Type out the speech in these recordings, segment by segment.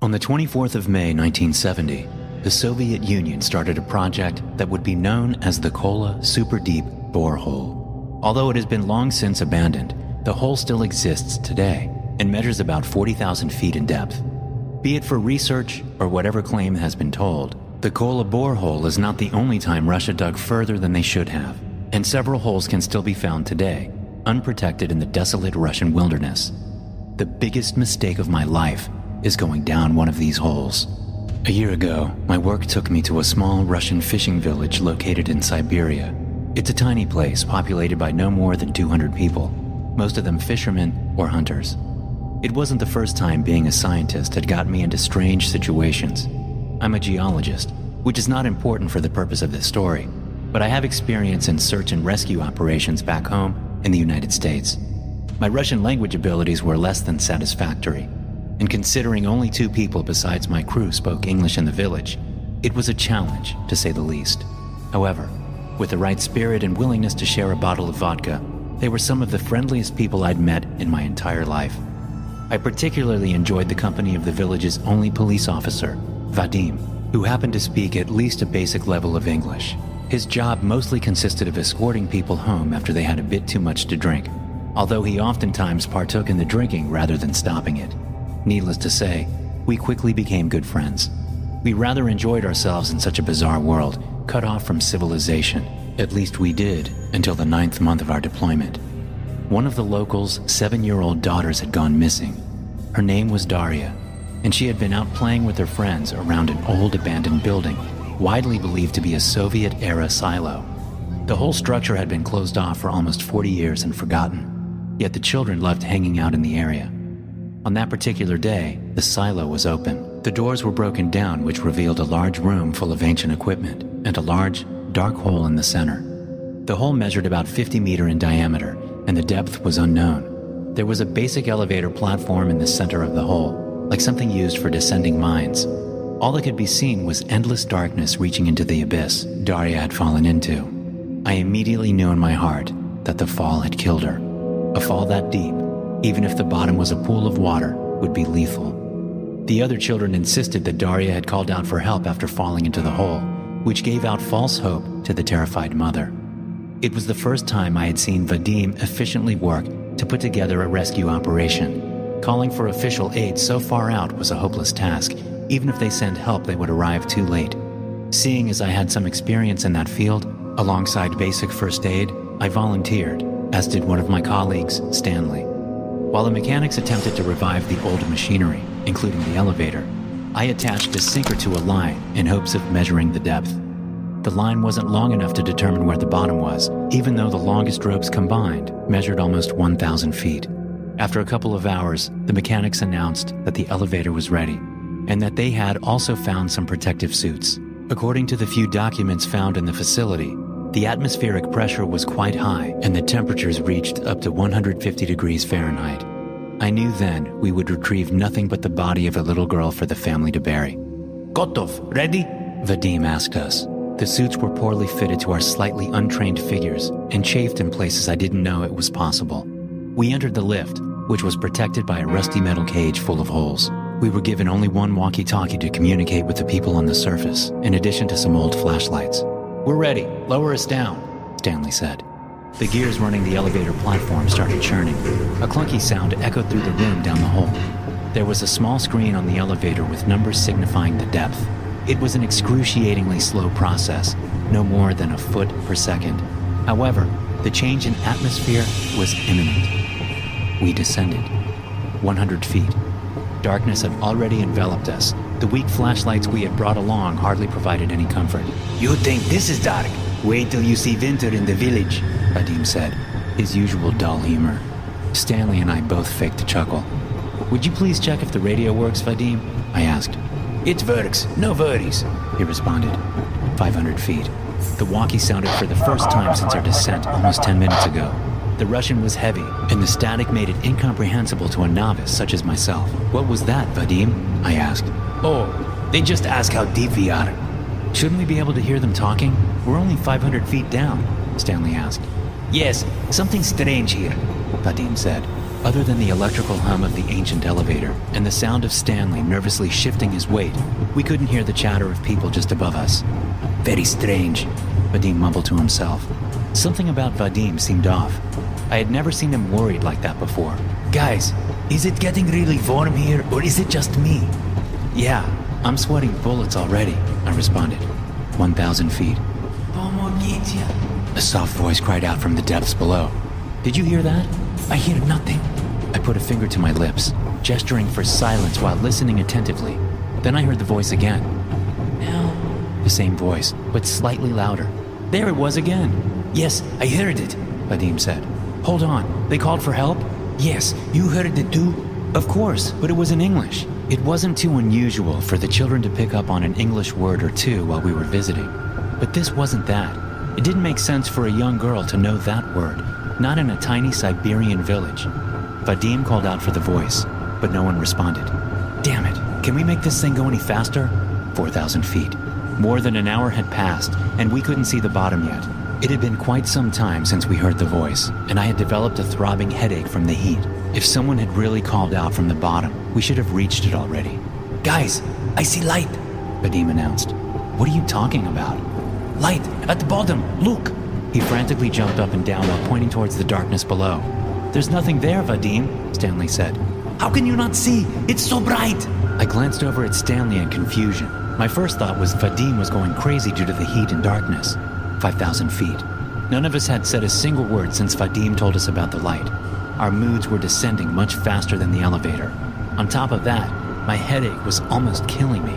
On the 24th of May 1970, the Soviet Union started a project that would be known as the Kola Super Deep Borehole. Although it has been long since abandoned, the hole still exists today and measures about 40,000 feet in depth. Be it for research or whatever claim has been told, the Kola borehole is not the only time Russia dug further than they should have, and several holes can still be found today, unprotected in the desolate Russian wilderness. The biggest mistake of my life is going down one of these holes. A year ago, my work took me to a small Russian fishing village located in Siberia. It's a tiny place populated by no more than 200 people, most of them fishermen or hunters. It wasn't the first time being a scientist had got me into strange situations. I'm a geologist, which is not important for the purpose of this story, but I have experience in search and rescue operations back home in the United States. My Russian language abilities were less than satisfactory, and considering only two people besides my crew spoke English in the village, it was a challenge, to say the least. However, with the right spirit and willingness to share a bottle of vodka, they were some of the friendliest people I'd met in my entire life. I particularly enjoyed the company of the village's only police officer, Vadim, who happened to speak at least a basic level of English. His job mostly consisted of escorting people home after they had a bit too much to drink, although he oftentimes partook in the drinking rather than stopping it. Needless to say, we quickly became good friends. We rather enjoyed ourselves in such a bizarre world, cut off from civilization. At least we did until the ninth month of our deployment. One of the locals' seven year old daughters had gone missing. Her name was Daria, and she had been out playing with her friends around an old abandoned building, widely believed to be a Soviet era silo. The whole structure had been closed off for almost 40 years and forgotten, yet the children loved hanging out in the area. On that particular day, the silo was open. The doors were broken down, which revealed a large room full of ancient equipment and a large, dark hole in the center. The hole measured about 50 meter in diameter, and the depth was unknown. There was a basic elevator platform in the center of the hole, like something used for descending mines. All that could be seen was endless darkness reaching into the abyss Daria had fallen into. I immediately knew in my heart that the fall had killed her. A fall that deep, even if the bottom was a pool of water, would be lethal. The other children insisted that Daria had called out for help after falling into the hole, which gave out false hope to the terrified mother. It was the first time I had seen Vadim efficiently work to put together a rescue operation Calling for official aid so far out was a hopeless task. Even if they sent help, they would arrive too late. Seeing as I had some experience in that field, alongside basic first aid, I volunteered, as did one of my colleagues, Stanley. While the mechanics attempted to revive the old machinery, including the elevator, I attached a sinker to a line in hopes of measuring the depth. The line wasn't long enough to determine where the bottom was, even though the longest ropes combined measured almost 1,000 feet. After a couple of hours, the mechanics announced that the elevator was ready and that they had also found some protective suits. According to the few documents found in the facility, the atmospheric pressure was quite high and the temperatures reached up to 150 degrees Fahrenheit. I knew then we would retrieve nothing but the body of a little girl for the family to bury. Kotov, ready? Vadim asked us. The suits were poorly fitted to our slightly untrained figures and chafed in places I didn't know it was possible. We entered the lift, which was protected by a rusty metal cage full of holes. We were given only one walkie talkie to communicate with the people on the surface, in addition to some old flashlights. We're ready. Lower us down, Stanley said. The gears running the elevator platform started churning. A clunky sound echoed through the room down the hole. There was a small screen on the elevator with numbers signifying the depth. It was an excruciatingly slow process, no more than a foot per second. However, the change in atmosphere was imminent. We descended. 100 feet. Darkness had already enveloped us. The weak flashlights we had brought along hardly provided any comfort. You think this is dark? Wait till you see winter in the village, Vadim said, his usual dull humor. Stanley and I both faked a chuckle. Would you please check if the radio works, Vadim? I asked. It works, no worries, he responded. 500 feet. The walkie sounded for the first time since our descent almost 10 minutes ago. The Russian was heavy, and the static made it incomprehensible to a novice such as myself. What was that, Vadim? I asked. Oh, they just ask how deep we are. Shouldn't we be able to hear them talking? We're only 500 feet down, Stanley asked. Yes, something strange here, Vadim said. Other than the electrical hum of the ancient elevator and the sound of Stanley nervously shifting his weight, we couldn't hear the chatter of people just above us. Very strange, Vadim mumbled to himself. Something about Vadim seemed off. I had never seen him worried like that before. Guys, is it getting really warm here or is it just me? Yeah, I'm sweating bullets already, I responded. 1,000 feet. A soft voice cried out from the depths below. Did you hear that? I hear nothing. I put a finger to my lips, gesturing for silence while listening attentively. Then I heard the voice again. Now, the same voice, but slightly louder. There it was again. Yes, I heard it, Vadim said. Hold on, they called for help? Yes, you heard it too? Of course, but it was in English. It wasn't too unusual for the children to pick up on an English word or two while we were visiting. But this wasn't that. It didn't make sense for a young girl to know that word, not in a tiny Siberian village. Vadim called out for the voice, but no one responded. Damn it, can we make this thing go any faster? 4,000 feet. More than an hour had passed, and we couldn't see the bottom yet. It had been quite some time since we heard the voice, and I had developed a throbbing headache from the heat. If someone had really called out from the bottom, we should have reached it already. Guys, I see light, Vadim announced. What are you talking about? Light! At the bottom! Look! He frantically jumped up and down while pointing towards the darkness below. There's nothing there, Vadim, Stanley said. How can you not see? It's so bright! I glanced over at Stanley in confusion. My first thought was Vadim was going crazy due to the heat and darkness. 5,000 feet. None of us had said a single word since Vadim told us about the light. Our moods were descending much faster than the elevator. On top of that, my headache was almost killing me.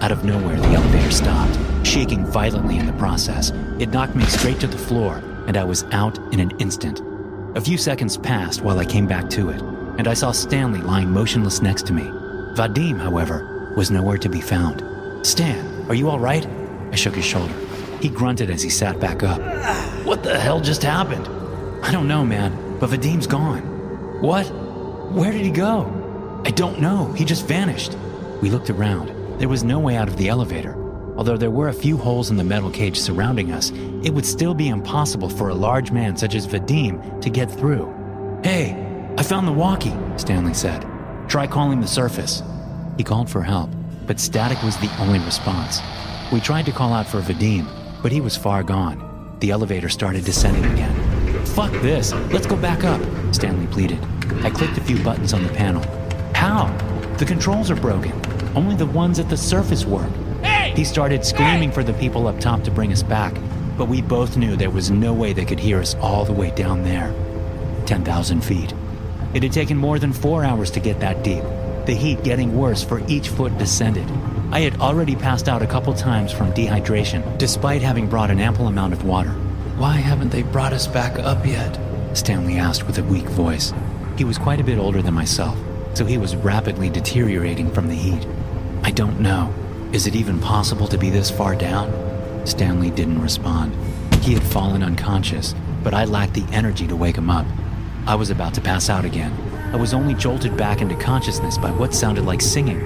Out of nowhere, the elevator stopped, shaking violently in the process. It knocked me straight to the floor, and I was out in an instant. A few seconds passed while I came back to it, and I saw Stanley lying motionless next to me. Vadim, however, was nowhere to be found. Stan, are you all right? I shook his shoulder. He grunted as he sat back up. What the hell just happened? I don't know, man, but Vadim's gone. What? Where did he go? I don't know. He just vanished. We looked around. There was no way out of the elevator. Although there were a few holes in the metal cage surrounding us, it would still be impossible for a large man such as Vadim to get through. Hey, I found the walkie, Stanley said. Try calling the surface. He called for help, but static was the only response. We tried to call out for Vadim, but he was far gone. The elevator started descending again. Fuck this, let's go back up, Stanley pleaded. I clicked a few buttons on the panel. How? The controls are broken. Only the ones at the surface work. Hey! He started screaming hey! for the people up top to bring us back, but we both knew there was no way they could hear us all the way down there 10,000 feet. It had taken more than four hours to get that deep, the heat getting worse for each foot descended. I had already passed out a couple times from dehydration, despite having brought an ample amount of water. Why haven't they brought us back up yet? Stanley asked with a weak voice. He was quite a bit older than myself, so he was rapidly deteriorating from the heat. I don't know. Is it even possible to be this far down? Stanley didn't respond. He had fallen unconscious, but I lacked the energy to wake him up. I was about to pass out again. I was only jolted back into consciousness by what sounded like singing.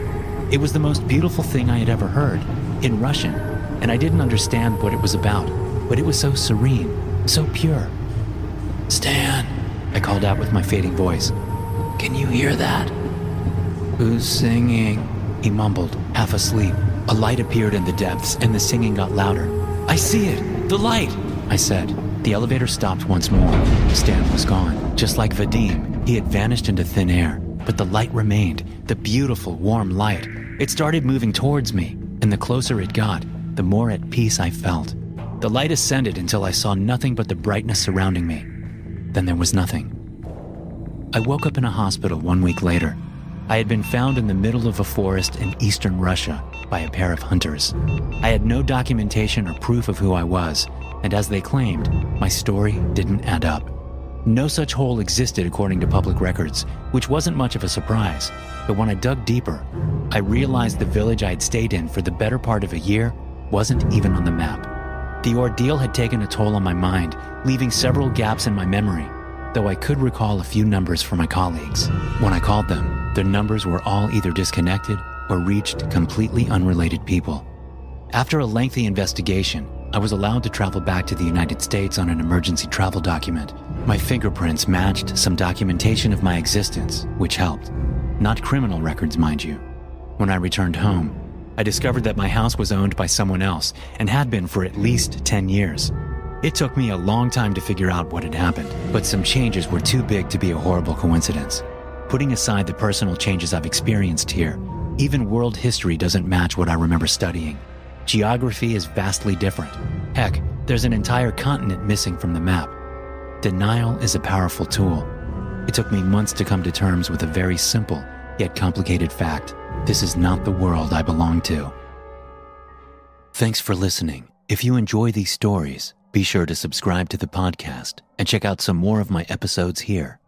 It was the most beautiful thing I had ever heard, in Russian, and I didn't understand what it was about, but it was so serene, so pure. Stan, I called out with my fading voice. Can you hear that? Who's singing? He mumbled, half asleep. A light appeared in the depths, and the singing got louder. I see it! The light! I said. The elevator stopped once more. Stan was gone. Just like Vadim, he had vanished into thin air. But the light remained, the beautiful, warm light. It started moving towards me, and the closer it got, the more at peace I felt. The light ascended until I saw nothing but the brightness surrounding me. Then there was nothing. I woke up in a hospital one week later. I had been found in the middle of a forest in eastern Russia by a pair of hunters. I had no documentation or proof of who I was, and as they claimed, my story didn't add up. No such hole existed according to public records, which wasn't much of a surprise. But when I dug deeper, I realized the village I had stayed in for the better part of a year wasn't even on the map. The ordeal had taken a toll on my mind, leaving several gaps in my memory, though I could recall a few numbers for my colleagues. When I called them, their numbers were all either disconnected or reached completely unrelated people. After a lengthy investigation, I was allowed to travel back to the United States on an emergency travel document. My fingerprints matched some documentation of my existence, which helped. Not criminal records, mind you. When I returned home, I discovered that my house was owned by someone else and had been for at least 10 years. It took me a long time to figure out what had happened, but some changes were too big to be a horrible coincidence. Putting aside the personal changes I've experienced here, even world history doesn't match what I remember studying. Geography is vastly different. Heck, there's an entire continent missing from the map. Denial is a powerful tool. It took me months to come to terms with a very simple, yet complicated fact. This is not the world I belong to. Thanks for listening. If you enjoy these stories, be sure to subscribe to the podcast and check out some more of my episodes here.